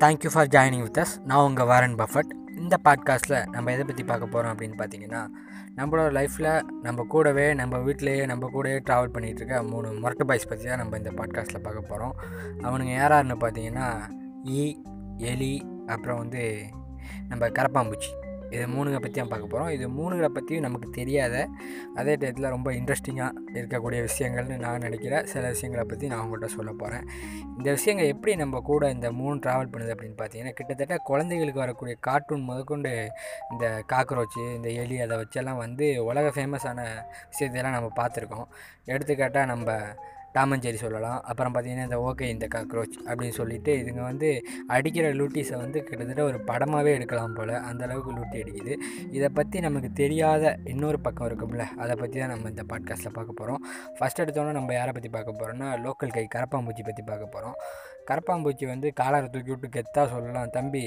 Thank you for joining with us நான் உங்கள் Warren Buffett இந்த பாட்காஸ்ட்டில் நம்ம எதை பற்றி பார்க்க போகிறோம் அப்படின்னு பார்த்தீங்கன்னா நம்மளோட லைஃப்பில் நம்ம கூடவே நம்ம வீட்டிலேயே நம்ம கூடவே ட்ராவல் பண்ணிகிட்டு இருக்க மூணு மொரட்டு பாய்ஸ் பற்றி தான் நம்ம இந்த பாட்காஸ்ட்டில் பார்க்க போகிறோம் அவனுங்க யாராருன்னு பார்த்தீங்கன்னா ஈ எலி அப்புறம் வந்து நம்ம கரப்பாம்பூச்சி. இதை மூணுகளை பற்றி தான் பார்க்க போகிறோம் இது மூணுகளை பற்றியும் நமக்கு தெரியாத அதே டயத்தில் ரொம்ப இன்ட்ரெஸ்டிங்காக இருக்கக்கூடிய விஷயங்கள்னு நான் நினைக்கிறேன். சில விஷயங்களை பற்றி நான் உங்கள்கிட்ட சொல்ல போகிறேன் இந்த விஷயங்கள் எப்படி நம்ம கூட இந்த மூணு ட்ராவல் பண்ணுது அப்படின்னு பார்த்தீங்கன்னா கிட்டத்தட்ட குழந்தைகளுக்கு வரக்கூடிய கார்ட்டூன் முதற்கொண்டு இந்த காக்ரோச்சு இந்த எலி அதை வச்செல்லாம் வந்து உலக ஃபேமஸான விஷயத்தையெல்லாம் நம்ம பார்த்துருக்கோம். எடுத்துக்காட்டால் நம்ம டாமஞ்சேரி சொல்லலாம். அப்புறம் பார்த்திங்கன்னா இந்த ஓகே இந்த காக்ரோச் அப்படின்னு சொல்லிட்டு இதுங்க வந்து அடிக்கிற லூட்டிஸை வந்து கிட்டத்தட்ட ஒரு படமாகவே எடுக்கலாம் போல். அந்தளவுக்கு லூட்டி அடிக்குது. இதை பற்றி நமக்கு தெரியாத இன்னொரு பக்கம் இருக்கும்ல. அதை பற்றி தான் நம்ம இந்த பாட்காஸ்ட்டில் பார்க்க போகிறோம் ஃபஸ்ட் எடுத்தோன்னே நம்ம யாரை பற்றி பார்க்க போகிறோம்னா லோக்கல் கை கரப்பாம்பூச்சி பற்றி பார்க்க போகிறோம் கரப்பாம்பூச்சி வந்து காலரை தூக்கி விட்டு கெத்தாக சொல்லலாம். தம்பி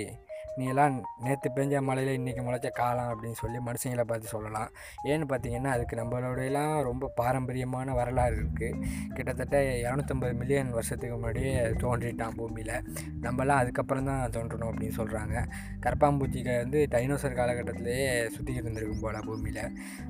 நீ எல்லாம் நேற்று பெஞ்ச மழையில் இன்றைக்கி முளைச்ச காலம் அப்படின்னு சொல்லி மனுஷங்களை பார்த்து சொல்லலாம். ஏன்னு பார்த்தீங்கன்னா அதுக்கு நம்மளோடையெல்லாம் ரொம்ப பாரம்பரியமான வரலாறு இருக்குது கிட்டத்தட்ட இரநூத்தம்பது மில்லியன் வருஷத்துக்கு முன்னாடியே தோன்றிட்டான் பூமியில். நம்மலாம் அதுக்கப்புறம் தான் தோன்றணும் அப்படின்னு சொல்கிறாங்க கரப்பாம்பூச்சிக்கு வந்து டைனோசர் காலகட்டத்திலேயே சுற்றிக்கிட்டு இருந்திருக்கும் போல் பூமியில்.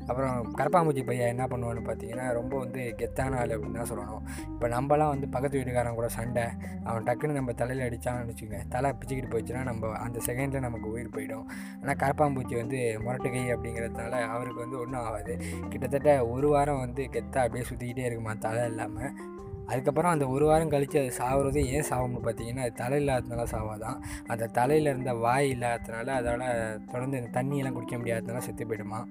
அப்புறம் கரப்பாம்பூச்சி பையன் என்ன பண்ணுவான்னு பார்த்தீங்கன்னா ரொம்ப வந்து கெத்தான ஆள் அப்படின்னு தான் சொல்லணும். இப்போ நம்மலாம் வந்து பக்கத்து வீட்டுக்காரன் கூட சண்டை. அவன் டக்குன்னு நம்ம தலையில் அடித்தான்னு வச்சுக்கோங்க. தலை பிச்சுக்கிட்டு போயிடுச்சுன்னா நம்ம அந்த செகண்ட் செகண்டில் நமக்கு உயிர் போயிடும். ஆனால் கரப்பாம்பூச்சி வந்து முரட்டு கை அப்படிங்கிறதுனால அவருக்கு வந்து ஒன்றும் ஆகாது. கிட்டத்தட்ட ஒரு வாரம் வந்து கெத்தாக அப்படியே சுற்றிக்கிட்டே இருக்குமா தலை இல்லாமல் அதுக்கப்புறம் அந்த ஒரு வாரம் கழித்து அது சாவுறது ஏன் சாகும்னு பார்த்தீங்கன்னா அது தலை இல்லாததுனால சாவாதான். அந்த தலையில் இருந்த வாய் இல்லாததுனால அதால் தொடர்ந்து தண்ணியெல்லாம் குடிக்க முடியாததுனால செத்து போயிடுமா.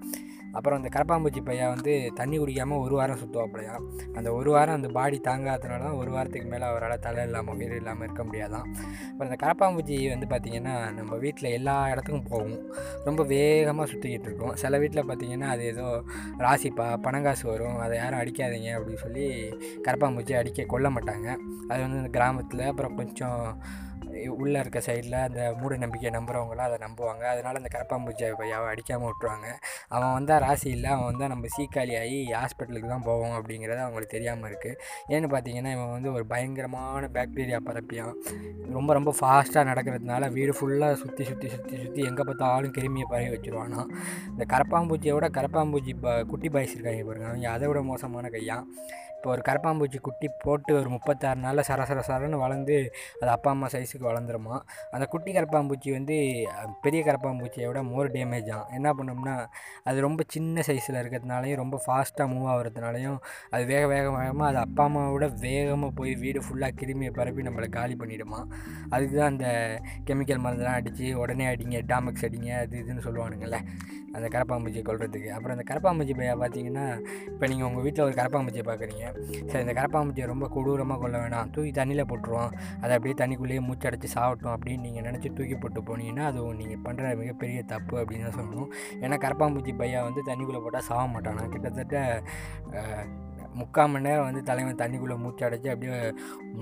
அப்புறம் அந்த கரப்பாம்பூச்சி பையன் வந்து தண்ணி குடிக்காமல் ஒரு வாரம் சுற்றுவாப்பிலையா அந்த ஒரு வாரம் அந்த பாடி தாங்காதனால தான் ஒரு வாரத்துக்கு மேலே அவரால் தலை இல்லாமல் உயிர் இல்லாமல் இருக்க முடியாதான். அப்புறம் அந்த கரப்பாம்பூச்சி வந்து பார்த்திங்கன்னா நம்ம வீட்டில் எல்லா இடத்துக்கும் போகும். ரொம்ப வேகமாக சுற்றிக்கிட்டு இருக்கும். சில வீட்டில் பார்த்திங்கன்னா அது ஏதோ ராசிப்பா பணங்காசு வரும். அதை யாரும் அடிக்காதீங்க அப்படின்னு சொல்லி கரப்பாம்பூச்சி அடிக்க கொல்ல மாட்டாங்க. அது வந்து இந்த கிராமத்தில் அப்புறம் கொஞ்சம் உள்ளே இருக்க சைடில் அந்த மூட நம்பிக்கை நம்புகிறவங்களாம் அதை நம்புவாங்க. அதனால் அந்த கரப்பாம்பூச்சி பையாவை அடிக்காமல் விட்ருவாங்க அவன் வந்தால் ராசி இல்லை அவன் வந்தால் நம்ம சீக்காளி ஆகி ஹாஸ்பிட்டலுக்கு தான் போவோம் அப்படிங்கிறது அவங்களுக்கு தெரியாமல் இருக்குது ஏன்னு பார்த்தீங்கன்னா இவன் வந்து ஒரு பயங்கரமான பாக்டீரியா பரப்பியான் ரொம்ப ரொம்ப ஃபாஸ்ட்டாக நடக்கிறதுனால வீடு ஃபுல்லாக சுற்றி சுற்றி சுற்றி சுற்றி எங்கே பார்த்தாலும் கிருமியை பரவி வச்சுருவானா இந்த விட கரப்பாம்பூச்சி ப குட்டி பாய்ஸ் இருக்காங்க பாருங்க. அவங்க அதை விட மோசமான கையான் இப்போ ஒரு கரப்பாம்பூச்சி குட்டி போட்டு ஒரு முப்பத்தாறு நாளில் சர சர சரன்னு வளர்ந்து அது அப்பா அம்மா சைஸுக்கு வளர்ந்துருமா. அந்த குட்டி கரப்பாம்பூச்சி வந்து பெரிய கரப்பாம்பூச்சியை விட மோர் டேமேஜ் ஆகும் என்ன பண்ணோம்னா அது ரொம்ப சின்ன சைஸில் இருக்கிறதுனாலையும் ரொம்ப ஃபாஸ்ட்டாக மூவ் ஆகிறதுனாலையும் அது வேக வேக வேகமாக அது அப்பா அம்மாவோட வேகமாக போய் வீடு ஃபுல்லாக கிருமியை பரப்பி நம்மளை காலி பண்ணிவிடுமா அதுக்கு தான் அந்த கெமிக்கல் மருந்தெல்லாம் அடித்து உடனே அடிங்க டாமக்ஸ் அடிங்க அது இதுன்னு சொல்லுவானுங்கள்ல. அந்த கரப்பாம்பூச்சியை கொள்றதுக்கு அப்புறம் அந்த கரப்பாம்பூச்சி பையா பார்த்தீங்கன்னா இப்போ நீங்கள் உங்கள் வீட்டில் ஒரு கரப்பாம்பூச்சியை பார்க்குறீங்க சரி இந்த கரப்பாம்பூச்சியை ரொம்ப கொடூரமாக கொள்ள வேணாம். தூக்கி தண்ணியில் போட்டுருவோம். அதை அப்படியே தண்ணிக்குள்ளேயே மூச்சடைச்சி சாப்பிட்டோம் அப்படின்னு நீங்கள் நினச்சி தூக்கி போட்டு போனீங்கன்னா அது நீங்கள் பண்ணுற மிகப்பெரிய தப்பு அப்படின்னு தான் சொல்லணும். ஏன்னா கரப்பாம்பூச்சி பையா வந்து தண்ணிக்குள்ளே போட்டால் சாக மாட்டானா? கிட்டத்தட்ட முக்கால் மணி நேரம் வந்து தலைவன் தண்ணிக்குள்ளே மூச்சு அடைச்சி அப்படியே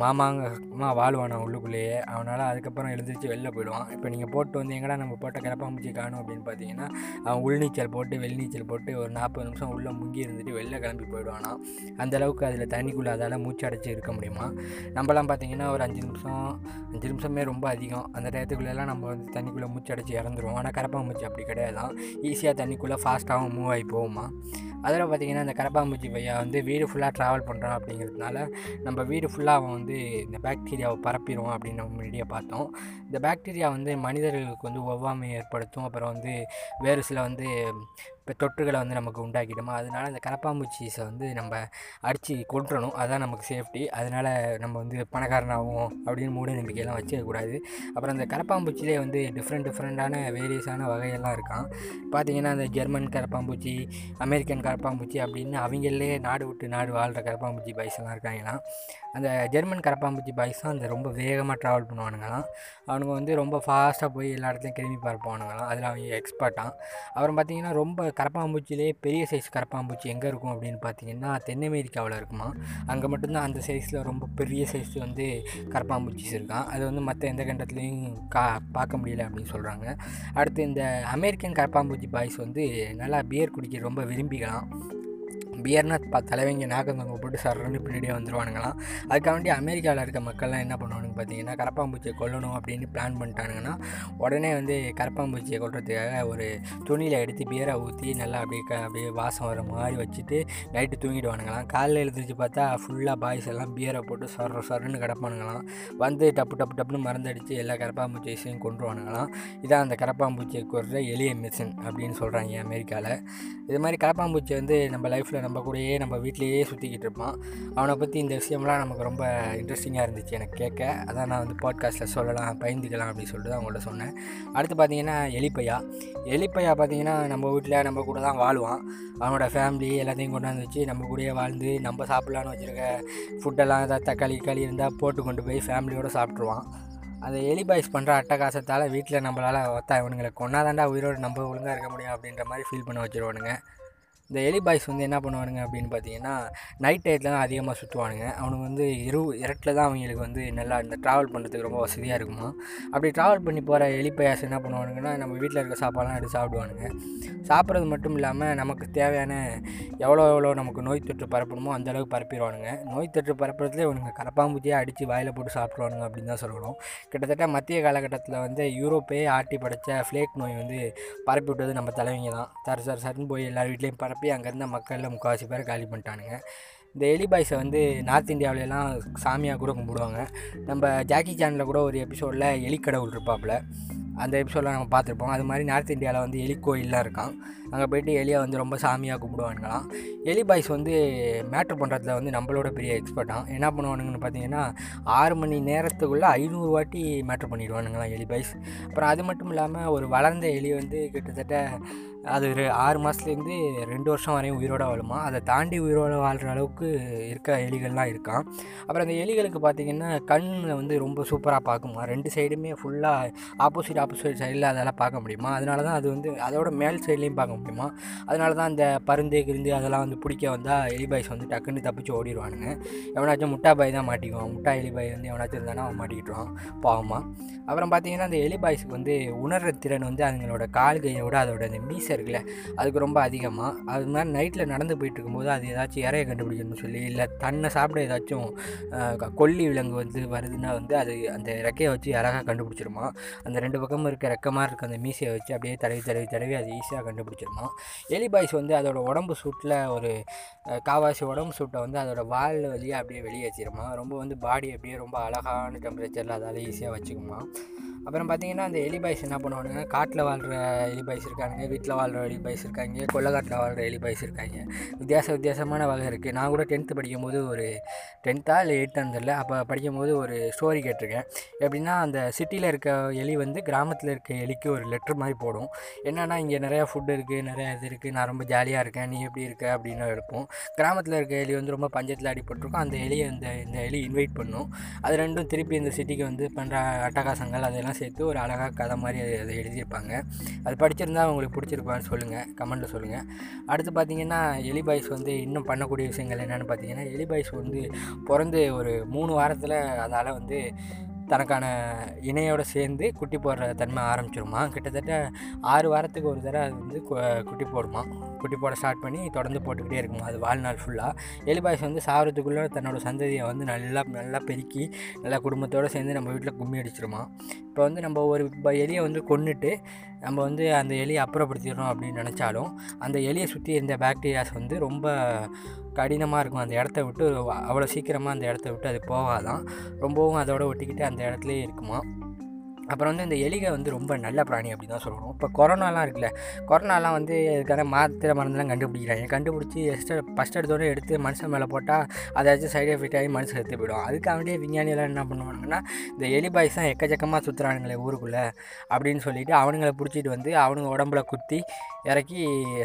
மாமாங்கமாக வாழ்வான உள்ளுக்குள்ளேயே. அவனால் அதுக்கப்புறம் எழுந்திரிச்சு வெளில போயிடுவான். இப்போ நீங்கள் போட்டு வந்து எங்கடா நம்ம போட்ட கிளப்பாம்பூச்சி காணும் அப்படின்னு பார்த்தீங்கன்னா அவன் உள்நீச்சல் போட்டு வெளிநீச்சல் போட்டு ஒரு நாற்பது நிமிஷம் உள்ளே முங்கி இருந்துட்டு வெளில கிளம்பி போயிடுவானா? அந்தளவுக்கு அதில் தண்ணிக்குள்ளே அதால் மூச்சு அடைச்சி இருக்க முடியுமா? நம்மலாம் பார்த்தீங்கன்னா ஒரு அஞ்சு நிமிஷம் அஞ்சு நிமிஷமே ரொம்ப அதிகம். அந்த டயத்துக்குள்ளெல்லாம் நம்ம வந்து தண்ணிக்குள்ளே மூச்சு அடைச்சி இறந்துருவோம். ஆனால் கரப்பாம்பூச்சி அப்படி கிடையாது ஈஸியாக தண்ணிக்குள்ளே ஃபாஸ்ட்டாகவும் மூவ் ஆகி போகுமா? அதில் பார்த்திங்கன்னா அந்த கரப்பாம்பூச்சி பையா வந்து வீடு ஃபுல்லாக ட்ராவல் பண்ணுறான் அப்படிங்கிறதுனால நம்ம வீடு ஃபுல்லாக அவன் வந்து இந்த பாக்டீரியாவை பரப்பிடுவோம் அப்படின்னு நம்ம முன்னாடியே பார்த்தோம். இந்த பாக்டீரியா வந்து மனிதர்களுக்கு வந்து ஒவ்வாமை ஏற்படுத்தும். அப்புறம் வந்து வேறு சில வந்து தொற்றுகளை வந்து நமக்கு உண்டாக்கிடுமா? அதனால் இந்த கரப்பாம்பூச்சிஸை வந்து நம்ம அடித்து கொட்டுறணும் அதுதான் நமக்கு சேஃப்டி. அதனால் நம்ம வந்து பணக்காரனாகவும் அப்படின்னு மூட நம்பிக்கையெல்லாம் வச்சுக்கக்கூடாது அப்புறம் அந்த கரப்பாம்பூச்சிலே வந்து டிஃப்ரெண்ட் டிஃப்ரெண்ட்டான வேரியஸான வகையெல்லாம் இருக்கான் பார்த்திங்கன்னா அந்த ஜெர்மன் கரப்பாம்பூச்சி அமெரிக்கன் கரப்பாம்பூச்சி அப்படின்னு அவங்களே நாடு விட்டு நாடு வாழ்கிற கரப்பாம்பூச்சி பைஸ்லாம் இருக்காங்கன்னா இருக்காங்களாம். அந்த ஜெர்மன் கரப்பாம்பூச்சி பாய்ஸ் தான் அந்த ரொம்ப வேகமாக ட்ராவல் பண்ணுவானுங்களாம். அவனுங்க வந்து ரொம்ப ஃபாஸ்ட்டாக போய் எல்லா இடத்துலையும் கிளம்பி பார்ப்பானுங்களாம். அதில் அவங்க எக்ஸ்பர்ட்டான் அப்புறம் பார்த்திங்கன்னா ரொம்ப கரப்பாம்பூச்சிலே பெரிய சைஸ் கரப்பாம்பூச்சி எங்கே இருக்கும் அப்படின்னு பார்த்தீங்கன்னா தென் அமெரிக்காவில் இருக்குமா அங்கே மட்டும்தான் அந்த சைஸில் ரொம்ப பெரிய சைஸ் வந்து கரப்பாம்பூச்சிஸ் இருக்கான் அது வந்து மற்ற எந்த கண்டத்துலேயும் கா பார்க்க முடியல அப்படின்னு சொல்கிறாங்க அடுத்து இந்த அமெரிக்கன் கரப்பாம்பூச்சி பாய்ஸ் வந்து நல்லா பியர் குடிக்க ரொம்ப விரும்பிக்கலாம் பியர்னா ப தலைவங்க நாக்கந்தவங்க போட்டு சர்றன்னு பின்னாடியே வந்துடுவானுங்களாம் அதுக்காண்டி அமெரிக்காவில் இருக்க மக்கள்லாம் என்ன பண்ணுவானுங்க பார்த்தீங்கன்னா கரப்பாம்பூச்சியை கொல்லணும் அப்படின்னு பிளான் பண்ணிட்டானுங்கன்னா உடனே வந்து கரப்பாம்பூச்சியை கொல்றதுக்காக ஒரு துணியில் எடுத்து பியரை ஊற்றி நல்லா அப்படியே க அப்படியே வாசம் வர மாதிரி வச்சுட்டு நைட்டு தூங்கிடுவானுங்களாம். காலையில் எழுந்திரிச்சு பார்த்தா ஃபுல்லாக பாய்ஸ் எல்லாம் பியரை போட்டு சொர சொரன்னு கிடப்பானுங்களாம். வந்து டப்பு டப்பு டப்புன்னு மறந்தடிச்சு எல்லா கரப்பாம்பூச்சியையும் கொண்டுருவானுங்களாம் இதான் அந்த கரப்பாம்பூச்சியை கொடுற எளிய மிஷின் அப்படின்னு சொல்கிறாங்க அமெரிக்காவில் இது மாதிரி கரப்பாம்பூச்சி வந்து நம்ம லைஃப்பில் நம்ம நம்ம கூடயே நம்ம வீட்லேயே சுற்றிக்கிட்டு இருப்பான் அவனை பற்றி இந்த விஷயம்லாம் நமக்கு ரொம்ப இன்ட்ரெஸ்டிங்காக இருந்துச்சு எனக்கு கேட்க. அதான் நான் வந்து பாட்காஸ்ட்டில் சொல்லலாம் பயந்துக்கலாம் அப்படின்னு சொல்லிட்டு தான் அவங்கள்ட்ட சொன்னேன். அடுத்து பார்த்தீங்கன்னா எலிப்பையா. எலிப்பையா பார்த்தீங்கன்னா நம்ம வீட்டில் நம்ம கூட தான் வாழ்வான். அவனோட ஃபேமிலி எல்லாத்தையும் கொண்டாந்து வச்சு நம்ம கூடயே வாழ்ந்து நம்ம சாப்பிட்லான்னு வச்சுருக்க ஃபுட்டெல்லாம் ஏதாவது தக்காளி களி இருந்தால் போட்டு கொண்டு போய் ஃபேமிலியோடு சாப்பிட்ருவான் அந்த எலி பாய்ஸ் பண்ணுற அட்டகாசத்தால் வீட்டில் நம்மளால் ஒத்தா இவனுங்களை கொண்டாதாண்டா உயிரோடு நம்ம ஒழுங்காக இருக்க முடியும் அப்படின்ற மாதிரி ஃபீல் பண்ண வச்சுருவானுங்க. இந்த எலி பாய்ஸ் வந்து என்ன பண்ணுவானுங்க அப்படின்னு பார்த்தீங்கன்னா நைட் டயத்தில் தான் அதிகமாக சுற்றுவானுங்க அவனுக்கு வந்து இரு இரட்டில் தான் அவங்களுக்கு வந்து நல்லா இந்த ட்ராவல் பண்ணுறதுக்கு ரொம்ப வசதியாக இருக்குமா. அப்படி ட்ராவல் பண்ணி போகிற எலி பாயாஸ் என்ன பண்ணுவானுங்கன்னா நம்ம வீட்டில் இருக்க சாப்பாடெலாம் எடுத்து சாப்பிடுவானுங்க. சாப்பிட்றது மட்டும் இல்லாமல் நமக்கு தேவையான எவ்வளோ எவ்வளோ நமக்கு நோய் தொற்று பரப்பணுமோ அந்த அளவுக்கு பரப்பிடுவானுங்க. நோய் தொற்று பரப்புறதுலேயே இவனுங்க கரப்பாம்பூச்சியாக அடித்து வாயில் போட்டு சாப்பிடுவானுங்க அப்படின்னு தான் சொல்லணும். கிட்டத்தட்ட மத்திய காலகட்டத்தில் வந்து யூரோப்பே ஆட்டி படைத்த ஃப்ளேக் நோய் வந்து பரப்பி விட்டது நம்ம தலைவங்க தான். சர் சர் சர்னு போய் எல்லார் வீட்லேயும் பரப்பி அங்கேருந்த மக்களில் முக்கால்வாசி பேர் காலி பண்ணிட்டானுங்க. இந்த எலி பாய்ஸை வந்து நார்த் இந்தியாவிலலாம் சாமியாக கூட கும்பிடுவாங்க. நம்ம ஜாக்கி சேனலில் கூட ஒரு எபிசோடில் எலிக்கடவுள் இருப்பாப்புல. அந்த எபிசோடில் நம்ம பார்த்துருப்போம். அது மாதிரி நார்த் இந்தியாவில் வந்து எலி கோயிலெலாம் இருக்கான் அங்கே போயிட்டு எலியை வந்து ரொம்ப சாமியாக கும்பிடுவானுங்களாம். எலி பாய்ஸ் வந்து மேட்ரு பண்ணுறதுல வந்து நம்மளோட பெரிய எக்ஸ்பர்ட்டாக என்ன பண்ணுவானுங்கன்னு பார்த்தீங்கன்னா ஆறு மணி நேரத்துக்குள்ளே ஐநூறு வாட்டி மேட்ரு பண்ணிடுவானுங்களாம் எலி பாய்ஸ். அப்புறம் அது மட்டும் இல்லாமல் ஒரு வளர்ந்த எலி வந்து கிட்டத்தட்ட அது ஒரு ஆறு மாதத்துலேருந்து ரெண்டு வருஷம் வரையும் உயிரோட வாழுமா? அதை தாண்டி உயிரோட வாழ்கிற அளவுக்கு இருக்க எலிகள்லாம் இருக்கான். அப்புறம் அந்த எலிகளுக்கு பார்த்திங்கன்னா கண்ணில் வந்து ரொம்ப சூப்பராக பார்க்குமா? ரெண்டு சைடுமே ஃபுல்லாக ஆப்போசிட் ஆப்போசிட் சைடில் அதெல்லாம் பார்க்க முடியுமா? அதனால தான் அது வந்து அதோட மேல் சைட்லேயும் பார்க்க முடியுமா? அதனால தான் அந்த பருந்து கிருந்து அதெல்லாம் வந்து பிடிக்க வந்தால் எலி பாய்ஸ் வந்து டக்குன்னு தப்பிச்சு ஓடிடுவானுங்க எவனாச்சும் முட்டா பாய் தான் மாட்டிக்குவான். முட்டா எலி பாய் வந்து எவனாச்சும் இருந்தானா அவன் மாட்டிக்கிட்டுருவான். பாவமாக அப்புறம் பார்த்திங்கன்னா அந்த எலி பாய்ஸுக்கு வந்து உணர்ற திறன் வந்து அதுங்களோட கால்கையை விட அதோட அந்த மீசை இருக்குல்ல? அதுக்கு ரொம்ப அதிகமாக அது மாதிரி நைட்டில் நடந்து போயிட்டு இருக்கும்போது அது ஏதாச்சும் இறைய கண்டுபிடிக்கணும்னு சொல்லி இல்லை தன்னை சாப்பிட ஏதாச்சும் கொல்லி விலங்கு வந்து வருதுன்னா வந்து அது அந்த ரெக்கையை வச்சு அழகாக கண்டுபிடிச்சிருமா? அந்த ரெண்டு பக்கமும் இருக்க ரெக்கமாக இருக்க அந்த மீசையை வச்சு அப்படியே தடவி தடவி தடவி அது ஈஸியாக கண்டுபிடிச்சிருமா? எலி பாய்ஸ் வந்து அதோட உடம்பு சூட்டில் ஒரு காவாசி உடம்பு சூட்டை வந்து அதோட வால் வழியாக அப்படியே வெளியே வச்சிருமா ரொம்ப வந்து பாடி அப்படியே ரொம்ப அழகான டெம்பரேச்சரில் அதால் ஈஸியாக வச்சுக்குமா? அப்புறம் பார்த்தீங்கன்னா அந்த எலிபாய்ஸ் என்ன பண்ணுவானுங்க? காட்டில் வாழ்கிற எலிபாய்ஸ் இருக்காங்க வீட்டில் வாழ்கிற எலிபாய்ஸ் இருக்காங்க கொள்ளக்காட்டில் வாழ்கிற எலிபாய்ஸ் இருக்காங்க. வித்தியாச வித்தியாசமான வகை இருக்குது நான் கூட டென்த்து படிக்கும்போது ஒரு டென்த்தா இல்லை எயித்தான்னு தெரில அப்போ படிக்கும்போது ஒரு ஸ்டோரி கேட்டிருக்கேன். எப்படின்னா அந்த சிட்டியில் இருக்க எலி வந்து கிராமத்தில் இருக்க எலிக்கு ஒரு லெட்ரு மாதிரி போடும். என்னென்னா இங்கே நிறையா ஃபுட்டு இருக்குது நிறையா இது இருக்குது நான் ரொம்ப ஜாலியாக இருக்கேன். நீ எப்படி இருக்க? அப்படின்னு எடுப்போம். கிராமத்தில் இருக்க எலி வந்து ரொம்ப பஞ்சத்தில் அடிபட்டிருக்கும். அந்த எலியை இந்த இந்த எலி இன்வைட் பண்ணும். அது ரெண்டும் திருப்பி இந்த சிட்டிக்கு வந்து பண்ணுற அட்டகாசங்கள் அதெல்லாம் சேர்த்து ஒரு அழகாக கதை மாதிரி அதை எழுதியிருப்பாங்க. அது படிச்சிருந்தா உங்களுக்கு பிடிச்சிருப்பான்னு சொல்லுங்கள் கமெண்ட்டில் சொல்லுங்கள் அடுத்து பார்த்தீங்கன்னா எலி பாய்ஸ் வந்து இன்னும் பண்ணக்கூடிய விஷயங்கள் என்னென்னு பார்த்தீங்கன்னா எலி பாய்ஸ் வந்து பிறந்து ஒரு மூணு வாரத்தில் அதால் வந்து தனக்கான இணையோடு சேர்ந்து குட்டி போடுற தன்மை ஆரம்பிச்சிருமா? கிட்டத்தட்ட ஆறு வாரத்துக்கு ஒரு தடவை அது வந்து குட்டி போடுமா? குட்டி போட ஸ்டார்ட் பண்ணி தொடர்ந்து போட்டுக்கிட்டே இருக்குமா? அது வாழ்நாள் ஃபுல்லாக எலிபாய்ஸ் வந்து சாகிறதுக்குள்ளே தன்னோட சந்ததியை வந்து நல்லா நல்லா பெருக்கி நல்லா குடும்பத்தோடு சேர்ந்து நம்ம வீட்டில் கும்மி அடிச்சிருமா. இப்போ வந்து நம்ம ஒரு எலியை வந்து கொண்டுட்டு நம்ம வந்து அந்த எலியை அப்புறப்படுத்திடணும் அப்படின்னு நினச்சாலும் அந்த எலியை சுற்றி இருந்த பாக்டீரியாஸ் வந்து ரொம்ப கடினமாக இருக்கும். அந்த இடத்த விட்டு அவ்வளோ சீக்கிரமாக அந்த இடத்த விட்டு அது போகாதான். ரொம்பவும் அதோட ஒட்டிக்கிட்டு அந்த இடத்துலையே இருக்குமா. அப்புறம் வந்து இந்த எலிகை வந்து ரொம்ப நல்ல பிராணி அப்படி தான் சொல்லணும். இப்போ கொரோனாலாம் இருக்குல்ல கொரோனாலாம் வந்து இதுக்கான மாத்திரை மருந்தெல்லாம் கண்டுபிடிக்கிறாங்க? கண்டுபிடிச்சி எஸ்ட்டு ஃபஸ்ட் எடுத்தோடனே எடுத்து மனுஷன் மேலே போட்டால் அதாச்சும் சைடு எஃபெக்ட் ஆகி மனுஷன் எடுத்து போயிடும். அதுக்காகவே விஞ்ஞானியெல்லாம் என்ன பண்ணுவாங்கன்னா இந்த எலி பாய்ஸ் தான் எக்கச்சக்கமாக சுற்றுறானுங்களே ஊருக்குள்ளே அப்படின்னு சொல்லிவிட்டு அவனுங்களை பிடிச்சிட்டு வந்து அவனுங்க உடம்புல குத்தி இறக்கி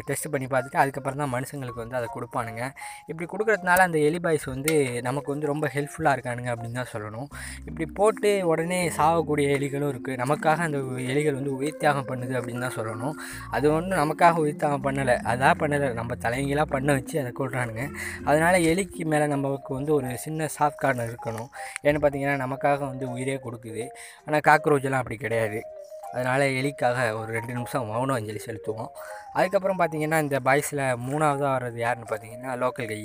டெஸ்ட் பண்ணி பார்த்துட்டு அதுக்கப்புறம் தான் மனுஷங்களுக்கு வந்து அதை கொடுப்பானுங்க. இப்படி கொடுக்குறதுனால அந்த எலி பாய்ஸ் வந்து நமக்கு வந்து ரொம்ப ஹெல்ப்ஃபுல்லாக இருக்கானுங்க அப்படின்னு தான் சொல்லணும். இப்படி போட்டு உடனே சாகக்கூடிய எலிகளும் இருக்குது நமக்காக அந்த எலிகள் வந்து உயிர் தியாகம் பண்ணுது அப்படின்னு தான் சொல்லணும். அது ஒன்றும் நமக்காக உயிர் தியாகம் பண்ணலை. அதான் பண்ணலை. நம்ம தலைங்களாக பண்ண வச்சு அதை கொள்றானுங்க அதனால் எலிக்கு மேலே நமக்கு வந்து ஒரு சின்ன சாஃப்ட் கார்னர் இருக்கணும். ஏன்னு பார்த்தீங்கன்னா நமக்காக வந்து உயிரே கொடுக்குது. ஆனால் காக்ரோச்செல்லாம் அப்படி கிடையாது. அதனால் எலிக்காக ஒரு ரெண்டு நிமிஷம் மௌன அஞ்சலி செலுத்துவோம். அதுக்கப்புறம் பார்த்திங்கன்னா இந்த பாய்ஸில் மூணாவதாக வர்றது யாருன்னு பார்த்தீங்கன்னா லோக்கல் கை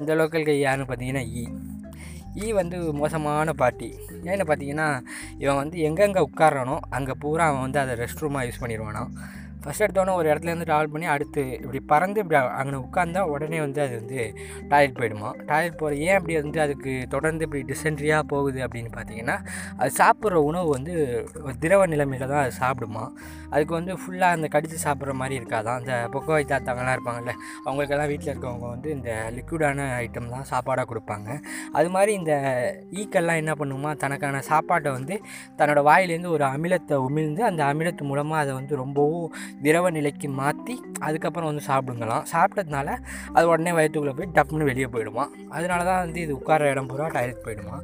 இந்த லோக்கல் கை யாருன்னு பார்த்தீங்கன்னா ஈ. ஈ வந்து மோசமான பார்ட்டி ஏன்னு பார்த்தீங்கன்னா இவன் வந்து எங்கெங்கே உட்காரானோ அங்கே பூரா அவன் வந்து அதை ரெஸ்ட் ரூமாக யூஸ் பண்ணிடுவானான் ஃபஸ்ட் எடுத்தோன்னே ஒரு இடத்துலேருந்து ட்ராவல் பண்ணி அடுத்து இப்படி பறந்து இப்படி அங்கே உட்காந்தா உடனே வந்து அது வந்து டாய்லெட் போயிடுமா? டாய்லெட் போகிற ஏன் அப்படி வந்து அதுக்கு தொடர்ந்து இப்படி டிசென்ட்ரியாக போகுது அப்படின்னு பார்த்தீங்கன்னா அது சாப்பிட்ற உணவு வந்து திரவ நிலைமையில் தான் அது சாப்பிடுமா? அதுக்கு வந்து ஃபுல்லாக அந்த கடித்து சாப்பிட்ற மாதிரி இருக்காதான் அந்த பொக்கோவை தாத்தாங்கலாம் இருப்பாங்கல்ல அவங்களுக்கெல்லாம் வீட்டில் இருக்கவங்க வந்து இந்த லிக்விடான ஐட்டம் தான் சாப்பாடாக கொடுப்பாங்க. அது மாதிரி இந்த ஈக்கெல்லாம் என்ன பண்ணுமா? தனக்கான சாப்பாட்டை வந்து தன்னோட வாயிலேருந்து ஒரு அமிலத்தை உமிழ்ந்து அந்த அமிலத்து மூலமாக அதை வந்து ரொம்பவும் திரவ நிலைக்கு மாற்றி அதுக்கப்புறம் வந்து சாப்பிடுங்களாம். சாப்பிட்டதுனால அது உடனே வயிற்றுக்குள்ளே போய் டப்புன்னு வெளியே போயிடுமா. அதனால தான் வந்து இது உட்கார இடம் பூரா டயருக்கு போயிடுமா.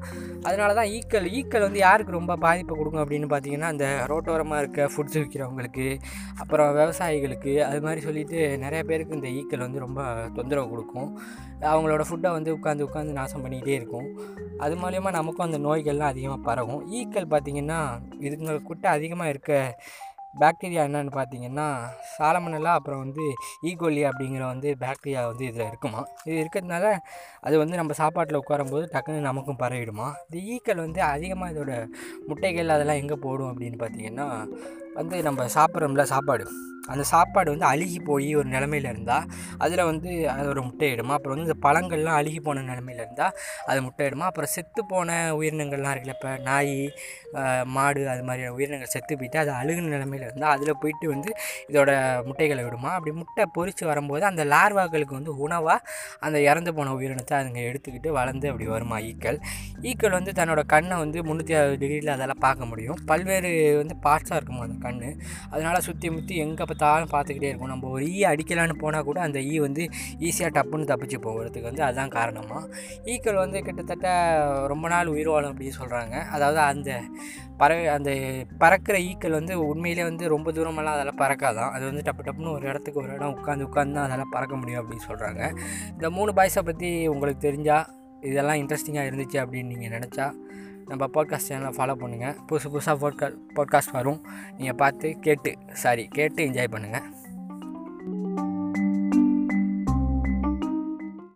அதனால தான் ஈக்கள் ஈக்கள் வந்து யாருக்கு ரொம்ப பாதிப்பை கொடுக்கும் அப்படின்னு பார்த்தீங்கன்னா அந்த ரோட்டோரமாக இருக்க ஃபுட்ஸ் விற்கிறவங்களுக்கு அப்புறம் விவசாயிகளுக்கு அது மாதிரி சொல்லிட்டு நிறைய பேருக்கு இந்த ஈக்கள் வந்து ரொம்ப தொந்தரவு கொடுக்கும். அவங்களோட ஃபுட்டை வந்து உட்காந்து உட்காந்து நாசம் பண்ணிக்கிட்டே இருக்கும். அது மூலயமா நமக்கும் அந்த நோய்கள்லாம் அதிகமாக பரவும். ஈக்கள் பார்த்திங்கன்னா இதுங்கக்கிட்ட அதிகமாக இருக்க பாக்டீரியா என்னென்னு பார்த்தீங்கன்னா சாலமனலா அப்புறம் வந்து e. ஈகோலி அப்படிங்கிற வந்து பாக்டீரியா வந்து இதில் இருக்குமா? இது இருக்கிறதுனால அது வந்து நம்ம சாப்பாட்டில் உட்காரும்போது டக்குன்னு நமக்கும் பரவிடுமா? இந்த ஈக்கள் வந்து அதிகமாக இதோட முட்டைகள் அதெல்லாம் எங்கே போடும் அப்படின்னு பார்த்தீங்கன்னா வந்து நம்ம சாப்பிட்றோம்ல சாப்பாடு. அந்த சாப்பாடு வந்து அழுகி போய் ஒரு நிலமையில இருந்தால் அதில் வந்து அது ஒரு முட்டையிடுமா? அப்புறம் வந்து இந்த பழங்கள்லாம் அழுகி போன நிலமையில இருந்தால் அது முட்டையிடுமா? அப்புறம் செத்து போன உயிரினங்கள்லாம் இருக்குல்ல இப்போ நாய் மாடு அது மாதிரியான உயிரினங்கள் செத்து போயிட்டு அது அழுகுன நிலமையில இருந்தால் அதில் போயிட்டு வந்து இதோட முட்டைகளை விடுமா? அப்படி முட்டை பொறிச்சு வரும்போது அந்த லார்வாக்களுக்கு வந்து உணவாக அந்த இறந்து போன உயிரினத்தை அதுங்க எடுத்துக்கிட்டு வளர்ந்து அப்படி வருமா ஈக்கள்? ஈக்கள் வந்து தன்னோட கண்ணை வந்து முந்நூற்றி அறுபது டிகிரியில் அதெல்லாம் பார்க்க முடியும். பல்வேறு வந்து பார்ட்ஸாக இருக்குமா அந்த கண் அதனால் சுற்றி முற்றி எங்கே பார்த்தாலும் பார்த்துக்கிட்டே இருக்கும். நம்ம ஒரு e ஈ அடிக்கலான்னு போனால் கூட அந்த ஈ வந்து ஈஸியாக டப்புன்னு தப்பிச்சு போகிறதுக்கு வந்து அதுதான் காரணமாக ஈக்கள் வந்து கிட்டத்தட்ட ரொம்ப நாள் உயிர் வாழும் அப்படின்னு சொல்கிறாங்க அதாவது அந்த பறவை அந்த பறக்கிற ஈக்கள் வந்து உண்மையிலே வந்து ரொம்ப தூரமெல்லாம் அதெல்லாம் பறக்காதான். அது வந்து டப்பு டப்புன்னு ஒரு இடத்துக்கு ஒரு இடம் உட்காந்து உட்காந்து தான் அதெல்லாம் பறக்க முடியும் அப்படின்னு சொல்கிறாங்க இந்த மூணு பாய்ஸை பற்றி உங்களுக்கு தெரிஞ்சால் இதெல்லாம் இன்ட்ரெஸ்டிங்காக இருந்துச்சு அப்படின்னு நீங்கள் நினச்சா நம்ம பாட்காஸ்ட் சேனலை ஃபாலோ பண்ணுங்கள் புதுசு புதுசாக போட்கா பாட்காஸ்ட் வரும். நீங்கள் பார்த்து கேட்டு சாரி கேட்டு என்ஜாய் பண்ணுங்கள்